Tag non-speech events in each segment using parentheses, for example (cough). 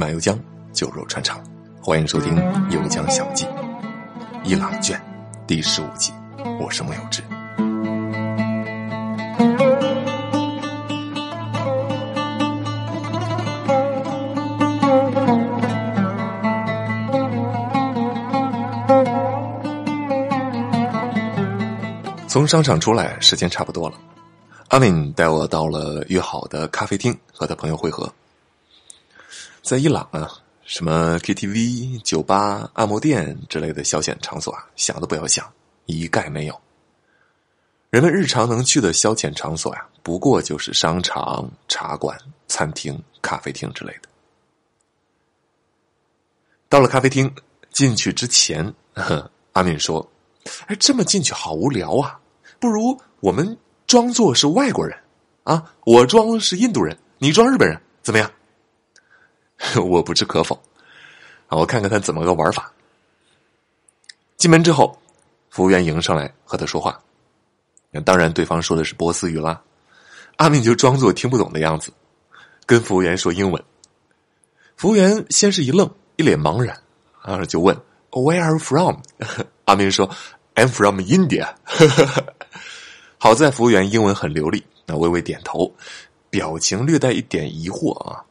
马油浆，酒肉穿肠。欢迎收听《油浆小记》伊朗卷第十五集。我是木有志。从商场出来，时间差不多了。阿敏带我到了约好的咖啡厅，和他朋友会合。在伊朗啊，什么 KTV、酒吧、按摩店之类的消遣场所啊，想都不要想，一概没有。人们日常能去的消遣场所呀，不过就是商场、茶馆、餐厅、咖啡厅之类的。到了咖啡厅，进去之前，(laughs) 阿敏说：“哎，这么进去好无聊啊，不如我们……”装作是外国人，啊，我装是印度人，你装日本人，怎么样？(laughs) 我不置可否，我看看他怎么个玩法。进门之后，服务员迎上来和他说话，当然对方说的是波斯语啦。阿敏就装作听不懂的样子，跟服务员说英文。服务员先是一愣，一脸茫然，啊，就问 Where are you from？(laughs) 阿敏说 I'm from India。(laughs) 好在服务员英文很流利，那微微点头，表情略带一点疑惑啊，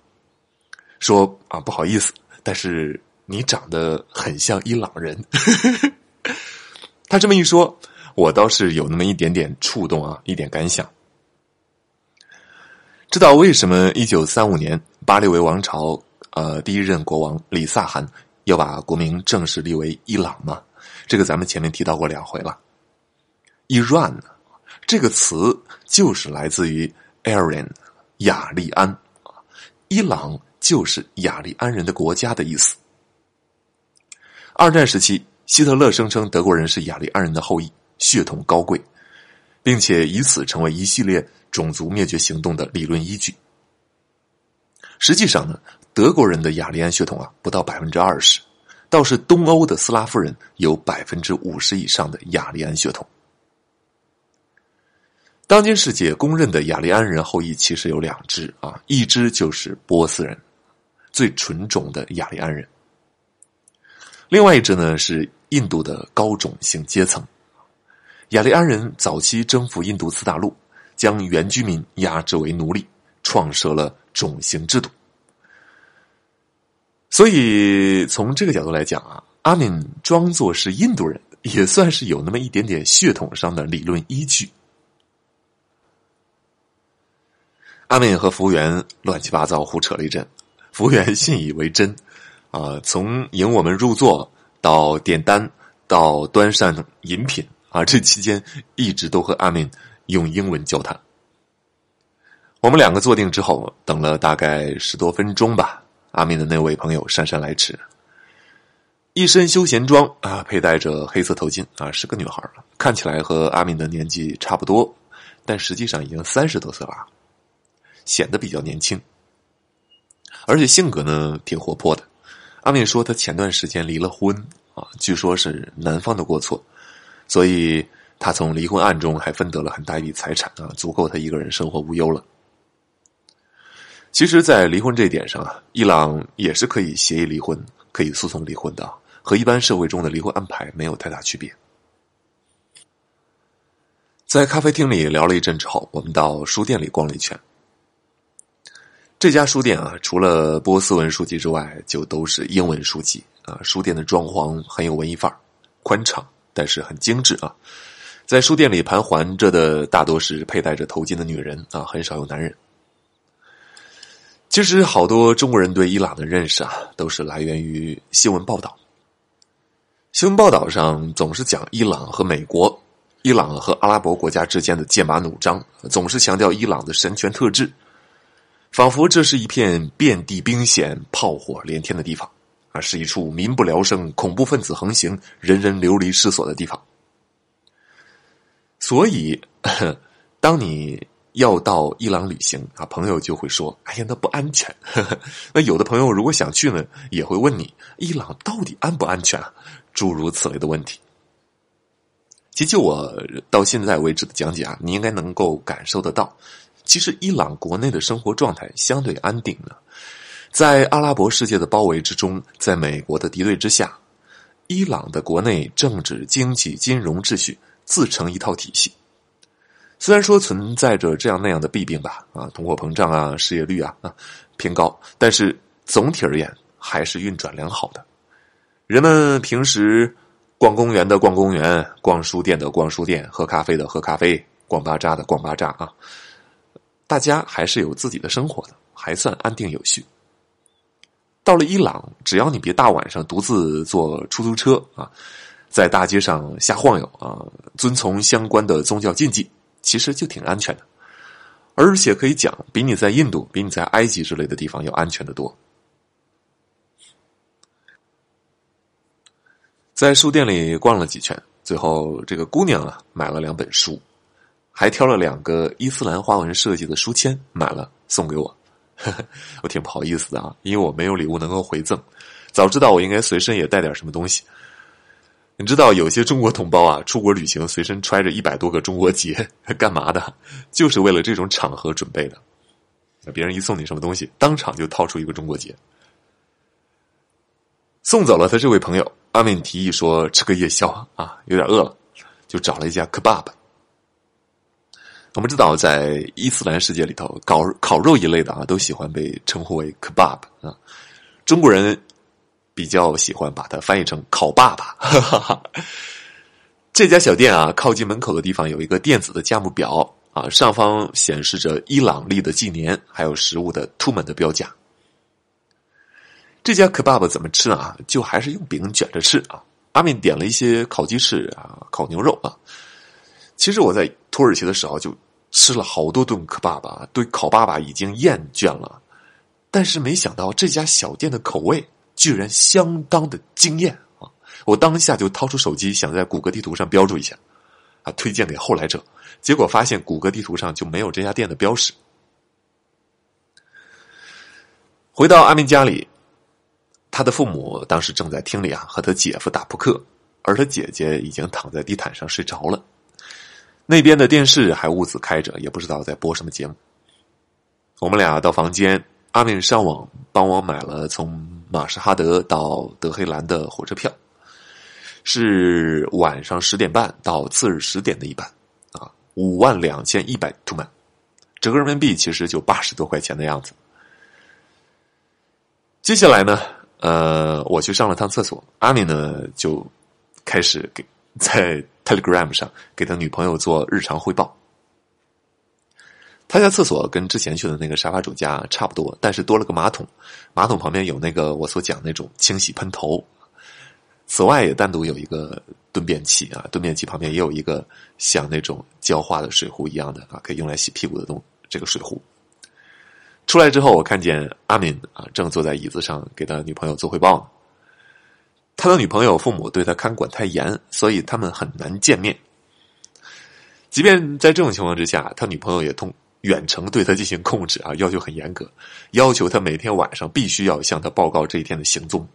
说啊不好意思，但是你长得很像伊朗人。(laughs) 他这么一说，我倒是有那么一点点触动啊，一点感想。知道为什么一九三五年巴列维王朝呃第一任国王李萨汗要把国名正式立为伊朗吗？这个咱们前面提到过两回了，Iran。这个词就是来自于 Aaron 雅利安，伊朗就是雅利安人的国家的意思。二战时期，希特勒声称德国人是雅利安人的后裔，血统高贵，并且以此成为一系列种族灭绝行动的理论依据。实际上呢，德国人的雅利安血统啊不到百分之二十，倒是东欧的斯拉夫人有百分之五十以上的雅利安血统。当今世界公认的雅利安人后裔其实有两支啊，一支就是波斯人，最纯种的雅利安人；另外一支呢是印度的高种姓阶层。雅利安人早期征服印度次大陆，将原居民压制为奴隶，创设了种姓制度。所以从这个角度来讲啊，阿敏装作是印度人，也算是有那么一点点血统上的理论依据。阿敏和服务员乱七八糟胡扯了一阵，服务员信以为真，啊，从迎我们入座到点单到端上饮品啊，这期间一直都和阿敏用英文交谈。我们两个坐定之后，等了大概十多分钟吧。阿敏的那位朋友姗姗来迟，一身休闲装啊，佩戴着黑色头巾啊，是个女孩看起来和阿敏的年纪差不多，但实际上已经三十多岁了。显得比较年轻，而且性格呢挺活泼的。阿敏说，她前段时间离了婚啊，据说是男方的过错，所以她从离婚案中还分得了很大一笔财产啊，足够她一个人生活无忧了。其实，在离婚这一点上啊，伊朗也是可以协议离婚、可以诉讼离婚的，和一般社会中的离婚安排没有太大区别。在咖啡厅里聊了一阵之后，我们到书店里逛了一圈。这家书店啊，除了波斯文书籍之外，就都是英文书籍啊。书店的装潢很有文艺范儿，宽敞，但是很精致啊。在书店里盘桓着的大多是佩戴着头巾的女人啊，很少有男人。其实，好多中国人对伊朗的认识啊，都是来源于新闻报道。新闻报道上总是讲伊朗和美国、伊朗和阿拉伯国家之间的剑拔弩张，总是强调伊朗的神权特质。仿佛这是一片遍地兵险、炮火连天的地方，啊，是一处民不聊生、恐怖分子横行、人人流离失所的地方。所以，(laughs) 当你要到伊朗旅行啊，朋友就会说：“哎呀，那不安全。(laughs) ”那有的朋友如果想去呢，也会问你：“伊朗到底安不安全？”诸如此类的问题。其实，就我到现在为止的讲解啊，你应该能够感受得到。其实伊朗国内的生活状态相对安定了，在阿拉伯世界的包围之中，在美国的敌对之下，伊朗的国内政治、经济、金融秩序自成一套体系。虽然说存在着这样那样的弊病吧，啊，通货膨胀啊，失业率啊啊偏高，但是总体而言还是运转良好的。人们平时逛公园的逛公园，逛书店的逛书店，喝咖啡的喝咖啡，逛巴扎的逛巴扎啊，大家还是有自己的生活的，还算安定有序。到了伊朗，只要你别大晚上独自坐出租车啊，在大街上瞎晃悠啊，遵从相关的宗教禁忌。其实就挺安全的，而且可以讲，比你在印度、比你在埃及之类的地方要安全的多。在书店里逛了几圈，最后这个姑娘啊买了两本书，还挑了两个伊斯兰花纹设计的书签买了送给我。(laughs) 我挺不好意思的啊，因为我没有礼物能够回赠，早知道我应该随身也带点什么东西。你知道有些中国同胞啊，出国旅行随身揣着一百多个中国结，干嘛的？就是为了这种场合准备的。那别人一送你什么东西，当场就掏出一个中国结。送走了他这位朋友，阿敏提议说吃个夜宵啊，有点饿了，就找了一家 kebab。我们知道，在伊斯兰世界里头，烤烤肉一类的啊，都喜欢被称呼为 kebab 啊，中国人。比较喜欢把它翻译成“烤爸爸”。(laughs) 这家小店啊，靠近门口的地方有一个电子的价目表啊，上方显示着伊朗历的纪年，还有食物的出门的标价。这家 kebab 怎么吃啊？就还是用饼卷着吃啊。阿敏点了一些烤鸡翅啊，烤牛肉啊。其实我在土耳其的时候就吃了好多顿可爸爸，对烤爸爸已经厌倦了，但是没想到这家小店的口味。居然相当的惊艳啊！我当下就掏出手机，想在谷歌地图上标注一下，啊，推荐给后来者。结果发现谷歌地图上就没有这家店的标识。回到阿明家里，他的父母当时正在厅里啊和他姐夫打扑克，而他姐姐已经躺在地毯上睡着了。那边的电视还兀自开着，也不知道在播什么节目。我们俩到房间。阿敏上网帮我买了从马什哈德到德黑兰的火车票，是晚上十点半到次日十点的一班，啊，五万两千一百图曼，折合人民币其实就八十多块钱的样子。接下来呢，呃，我去上了趟厕所，阿敏呢就开始给在 Telegram 上给他女朋友做日常汇报。他家厕所跟之前去的那个沙发主家差不多，但是多了个马桶，马桶旁边有那个我所讲那种清洗喷头。此外，也单独有一个蹲便器啊，蹲便器旁边也有一个像那种浇花的水壶一样的啊，可以用来洗屁股的东这个水壶。出来之后，我看见阿敏啊正坐在椅子上给他女朋友做汇报呢。他的女朋友父母对他看管太严，所以他们很难见面。即便在这种情况之下，他女朋友也通。远程对他进行控制啊，要求很严格，要求他每天晚上必须要向他报告这一天的行踪。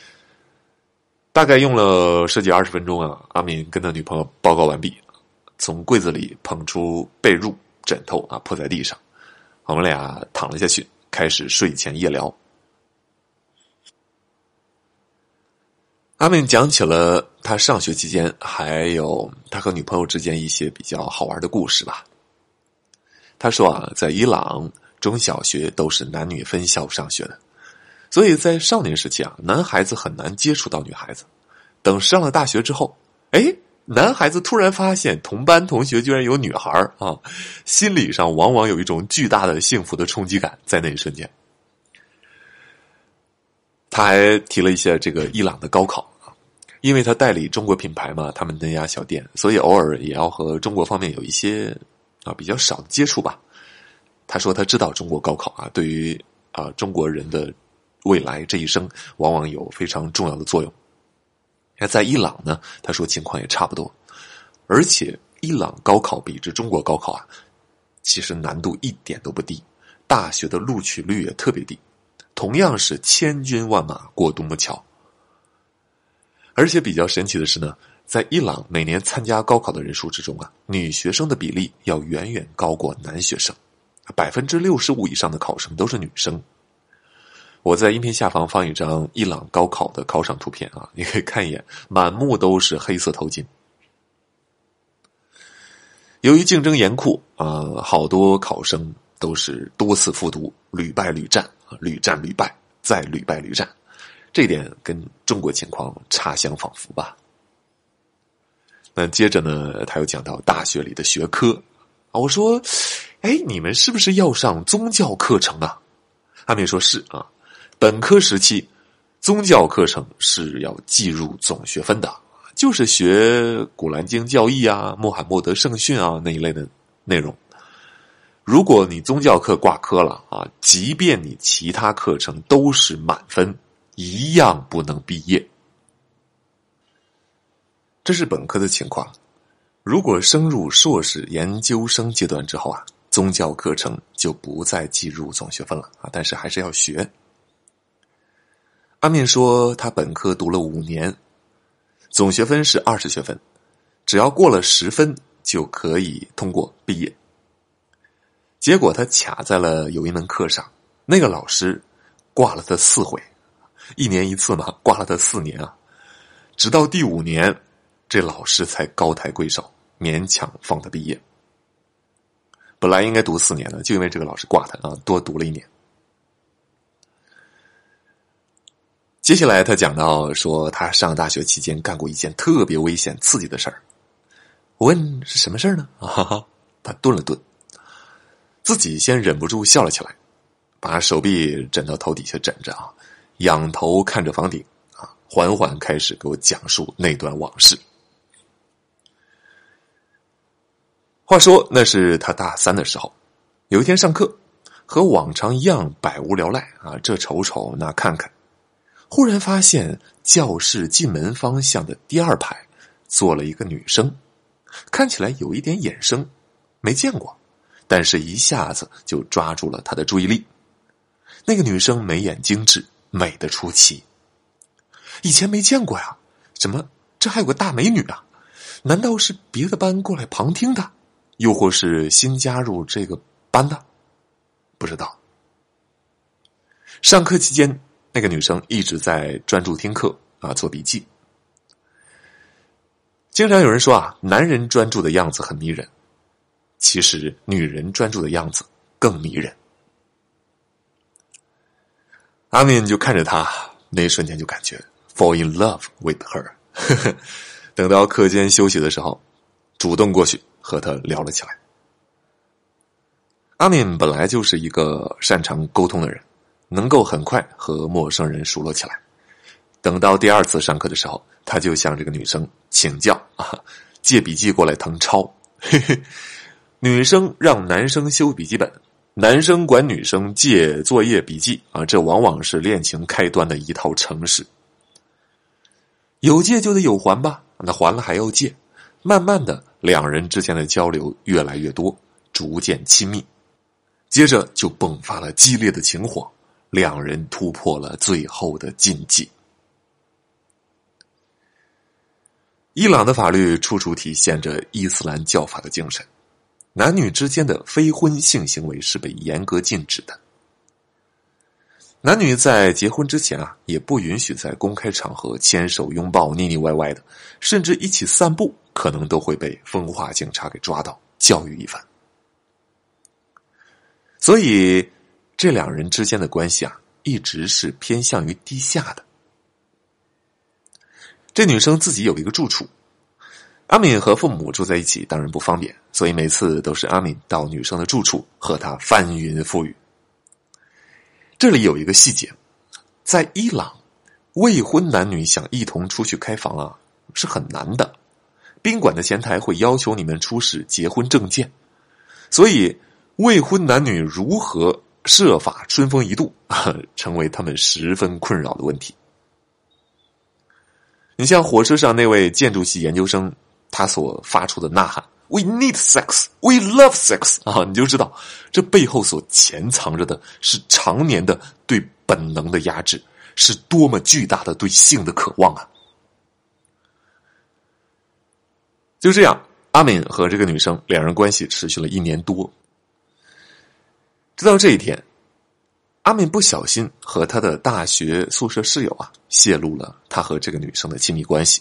(laughs) 大概用了十几二十分钟啊，阿敏跟他女朋友报告完毕，从柜子里捧出被褥、枕头啊，铺在地上，我们俩躺了下去，开始睡前夜聊。阿敏讲起了他上学期间，还有他和女朋友之间一些比较好玩的故事吧。他说啊，在伊朗中小学都是男女分校上学的，所以在少年时期啊，男孩子很难接触到女孩子。等上了大学之后，哎，男孩子突然发现同班同学居然有女孩啊，心理上往往有一种巨大的幸福的冲击感，在那一瞬间。他还提了一下这个伊朗的高考啊，因为他代理中国品牌嘛，他们那家小店，所以偶尔也要和中国方面有一些。啊，比较少的接触吧。他说他知道中国高考啊，对于啊中国人的未来这一生，往往有非常重要的作用。那在伊朗呢，他说情况也差不多，而且伊朗高考比之中国高考啊，其实难度一点都不低，大学的录取率也特别低，同样是千军万马过独木桥。而且比较神奇的是呢。在伊朗，每年参加高考的人数之中啊，女学生的比例要远远高过男学生，百分之六十五以上的考生都是女生。我在音频下方放一张伊朗高考的考场图片啊，(laughs) 你可以看一眼，满目都是黑色头巾。由于竞争严酷啊，好多考生都是多次复读，屡败屡战，屡战屡败，再屡败屡战，这点跟中国情况差相仿佛吧。那接着呢，他又讲到大学里的学科啊，我说，哎，你们是不是要上宗教课程啊？阿明说是啊，本科时期宗教课程是要计入总学分的，就是学古兰经教义啊、穆罕默德圣训啊那一类的内容。如果你宗教课挂科了啊，即便你其他课程都是满分，一样不能毕业。这是本科的情况，如果升入硕士研究生阶段之后啊，宗教课程就不再计入总学分了啊，但是还是要学。阿面说他本科读了五年，总学分是二十学分，只要过了十分就可以通过毕业。结果他卡在了有一门课上，那个老师挂了他四回，一年一次嘛，挂了他四年啊，直到第五年。这老师才高抬贵手，勉强放他毕业。本来应该读四年的，就因为这个老师挂他啊，多读了一年。接下来他讲到说，他上大学期间干过一件特别危险、刺激的事儿。我问是什么事儿呢？啊哈哈，他顿了顿，自己先忍不住笑了起来，把手臂枕到头底下枕着啊，仰头看着房顶啊，缓缓开始给我讲述那段往事。话说，那是他大三的时候，有一天上课，和往常一样百无聊赖啊，这瞅瞅那看看，忽然发现教室进门方向的第二排坐了一个女生，看起来有一点眼生，没见过，但是一下子就抓住了他的注意力。那个女生眉眼精致，美的出奇，以前没见过呀，怎么这还有个大美女啊？难道是别的班过来旁听的？又或是新加入这个班的，不知道。上课期间，那个女生一直在专注听课啊，做笔记。经常有人说啊，男人专注的样子很迷人，其实女人专注的样子更迷人。阿敏就看着他，那一瞬间就感觉 fall in love with her 呵 (laughs) 呵。等到课间休息的时候，主动过去。和他聊了起来。阿敏本来就是一个擅长沟通的人，能够很快和陌生人熟络起来。等到第二次上课的时候，他就向这个女生请教啊，借笔记过来誊抄。嘿 (laughs) 嘿女生让男生修笔记本，男生管女生借作业笔记啊，这往往是恋情开端的一套程式。有借就得有还吧，那还了还要借。慢慢的，两人之间的交流越来越多，逐渐亲密，接着就迸发了激烈的情火，两人突破了最后的禁忌。伊朗的法律处处体现着伊斯兰教法的精神，男女之间的非婚性行为是被严格禁止的。男女在结婚之前啊，也不允许在公开场合牵手、拥抱、腻腻歪歪的，甚至一起散步，可能都会被风化警察给抓到，教育一番。所以，这两人之间的关系啊，一直是偏向于低下的。这女生自己有一个住处，阿敏和父母住在一起，当然不方便，所以每次都是阿敏到女生的住处和她翻云覆雨。这里有一个细节，在伊朗，未婚男女想一同出去开房啊，是很难的。宾馆的前台会要求你们出示结婚证件，所以未婚男女如何设法春风一度，(laughs) 成为他们十分困扰的问题。你像火车上那位建筑系研究生，他所发出的呐喊。We need sex, we love sex 啊！你就知道，这背后所潜藏着的是常年的对本能的压制，是多么巨大的对性的渴望啊！就这样，阿敏和这个女生两人关系持续了一年多。直到这一天，阿敏不小心和他的大学宿舍室友啊泄露了他和这个女生的亲密关系。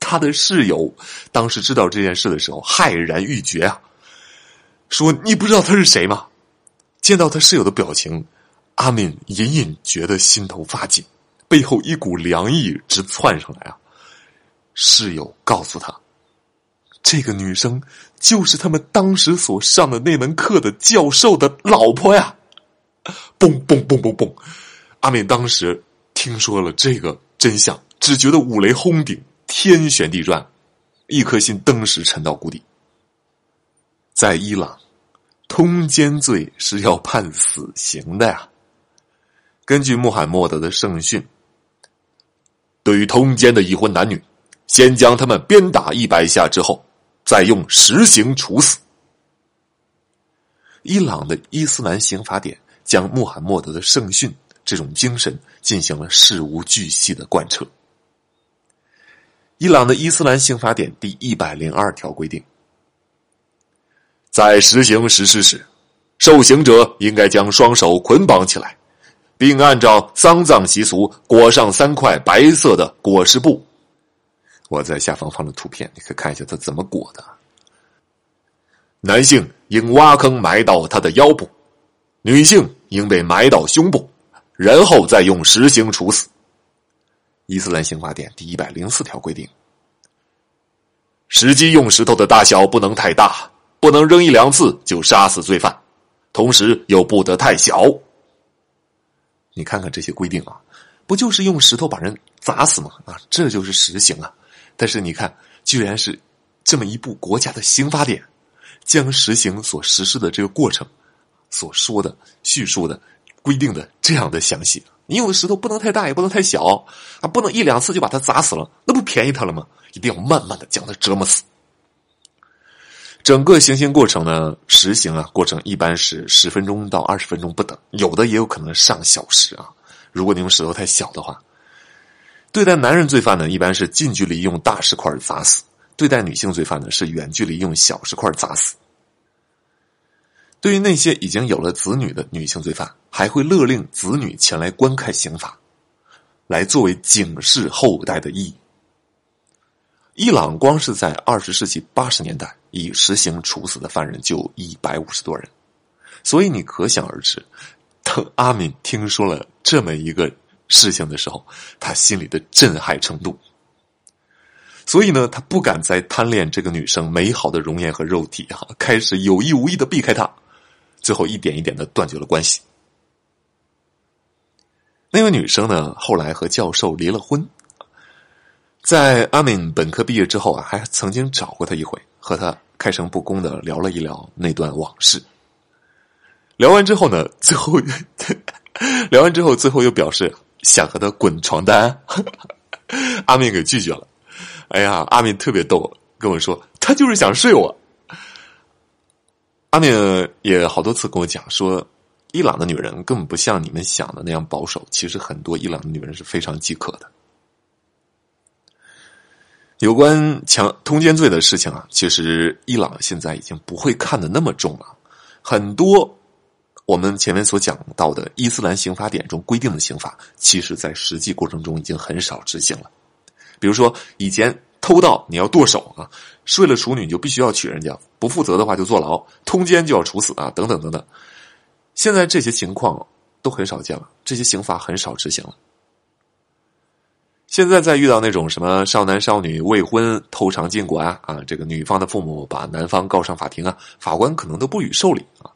他的室友当时知道这件事的时候骇然欲绝啊，说：“你不知道他是谁吗？”见到他室友的表情，阿敏隐隐觉得心头发紧，背后一股凉意直窜上来啊。室友告诉他，这个女生就是他们当时所上的那门课的教授的老婆呀。嘣嘣嘣嘣嘣！阿敏当时听说了这个真相，只觉得五雷轰顶，天旋地转，一颗心登时沉到谷底。在伊朗，通奸罪是要判死刑的呀。根据穆罕默德的圣训，对于通奸的已婚男女，先将他们鞭打一百下之后，再用实刑处死。伊朗的伊斯兰刑法典。将穆罕默德的圣训这种精神进行了事无巨细的贯彻。伊朗的伊斯兰刑法典第一百零二条规定，在实行实施时，受刑者应该将双手捆绑起来，并按照丧葬习俗裹上三块白色的裹尸布。我在下方放了图片，你可以看一下他怎么裹的。男性应挖坑埋到他的腰部。女性应被埋到胸部，然后再用石刑处死。伊斯兰刑法典第一百零四条规定：实际用石头的大小不能太大，不能扔一两次就杀死罪犯，同时又不得太小。你看看这些规定啊，不就是用石头把人砸死吗？啊，这就是实刑啊！但是你看，居然是这么一部国家的刑法典，将实行所实施的这个过程。所说的叙述的规定的这样的详细，你用的石头不能太大，也不能太小啊，不能一两次就把它砸死了，那不便宜他了吗？一定要慢慢的将他折磨死。整个行刑过程呢，实行啊，过程一般是十分钟到二十分钟不等，有的也有可能上小时啊。如果你用石头太小的话，对待男人罪犯呢，一般是近距离用大石块砸死；对待女性罪犯呢，是远距离用小石块砸死。对于那些已经有了子女的女性罪犯，还会勒令子女前来观看刑法，来作为警示后代的意义。伊朗光是在二十世纪八十年代已实行处死的犯人就一百五十多人，所以你可想而知，当阿敏听说了这么一个事情的时候，他心里的震撼程度。所以呢，他不敢再贪恋这个女生美好的容颜和肉体啊，开始有意无意的避开她。最后一点一点的断绝了关系。那位女生呢？后来和教授离了婚。在阿敏本科毕业之后啊，还曾经找过他一回，和他开诚布公的聊了一聊那段往事。聊完之后呢，最后 (laughs) 聊完之后，最后又表示想和他滚床单，(laughs) 阿敏给拒绝了。哎呀，阿敏特别逗，跟我说他就是想睡我。阿敏也好多次跟我讲说，伊朗的女人根本不像你们想的那样保守。其实很多伊朗的女人是非常饥渴的。有关强通奸罪的事情啊，其实伊朗现在已经不会看的那么重了。很多我们前面所讲到的伊斯兰刑法典中规定的刑法，其实在实际过程中已经很少执行了。比如说以前。偷盗你要剁手啊！睡了处女你就必须要娶人家，不负责的话就坐牢，通奸就要处死啊！等等等等。现在这些情况都很少见了，这些刑法很少执行了。现在再遇到那种什么少男少女未婚偷尝禁果啊啊，这个女方的父母把男方告上法庭啊，法官可能都不予受理啊。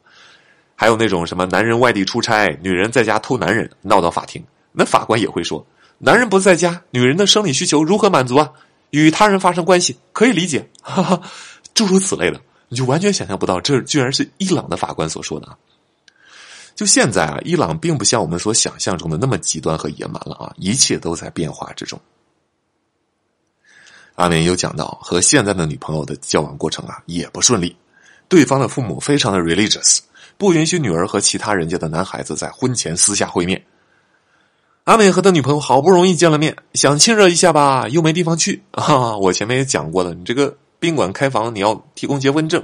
还有那种什么男人外地出差，女人在家偷男人，闹到法庭，那法官也会说：男人不在家，女人的生理需求如何满足啊？与他人发生关系可以理解，哈哈，诸如此类的，你就完全想象不到，这居然是伊朗的法官所说的啊！就现在啊，伊朗并不像我们所想象中的那么极端和野蛮了啊，一切都在变化之中。阿敏又讲到和现在的女朋友的交往过程啊，也不顺利，对方的父母非常的 religious，不允许女儿和其他人家的男孩子在婚前私下会面。阿美和他女朋友好不容易见了面，想亲热一下吧，又没地方去 (laughs) 啊！我前面也讲过了，你这个宾馆开房，你要提供结婚证。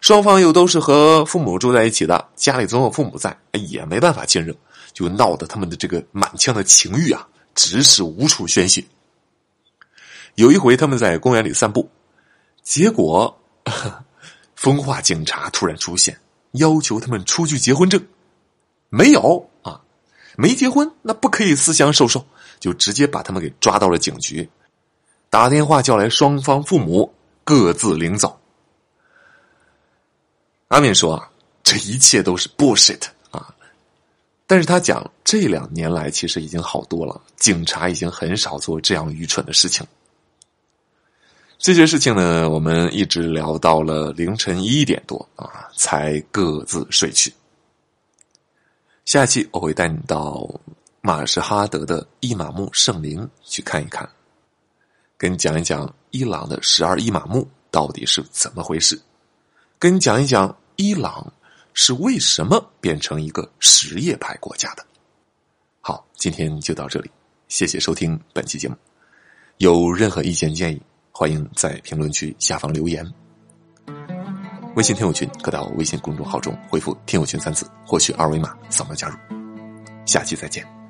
双方又都是和父母住在一起的，家里总有父母在，也没办法亲热，就闹得他们的这个满腔的情欲啊，直是无处宣泄。有一回，他们在公园里散步，结果 (laughs) 风化警察突然出现，要求他们出具结婚证。没有，没结婚，那不可以私相授受，就直接把他们给抓到了警局，打电话叫来双方父母，各自领走。阿敏说：“，这一切都是 bullshit 啊！”但是他讲，这两年来其实已经好多了，警察已经很少做这样愚蠢的事情。这些事情呢，我们一直聊到了凌晨一点多啊，才各自睡去。下期我会带你到马什哈德的伊玛目圣陵去看一看，跟你讲一讲伊朗的十二伊玛目到底是怎么回事，跟你讲一讲伊朗是为什么变成一个什叶派国家的。好，今天就到这里，谢谢收听本期节目，有任何意见建议。欢迎在评论区下方留言。微信听友群可到微信公众号中回复“听友群”三字，获取二维码扫描加入。下期再见。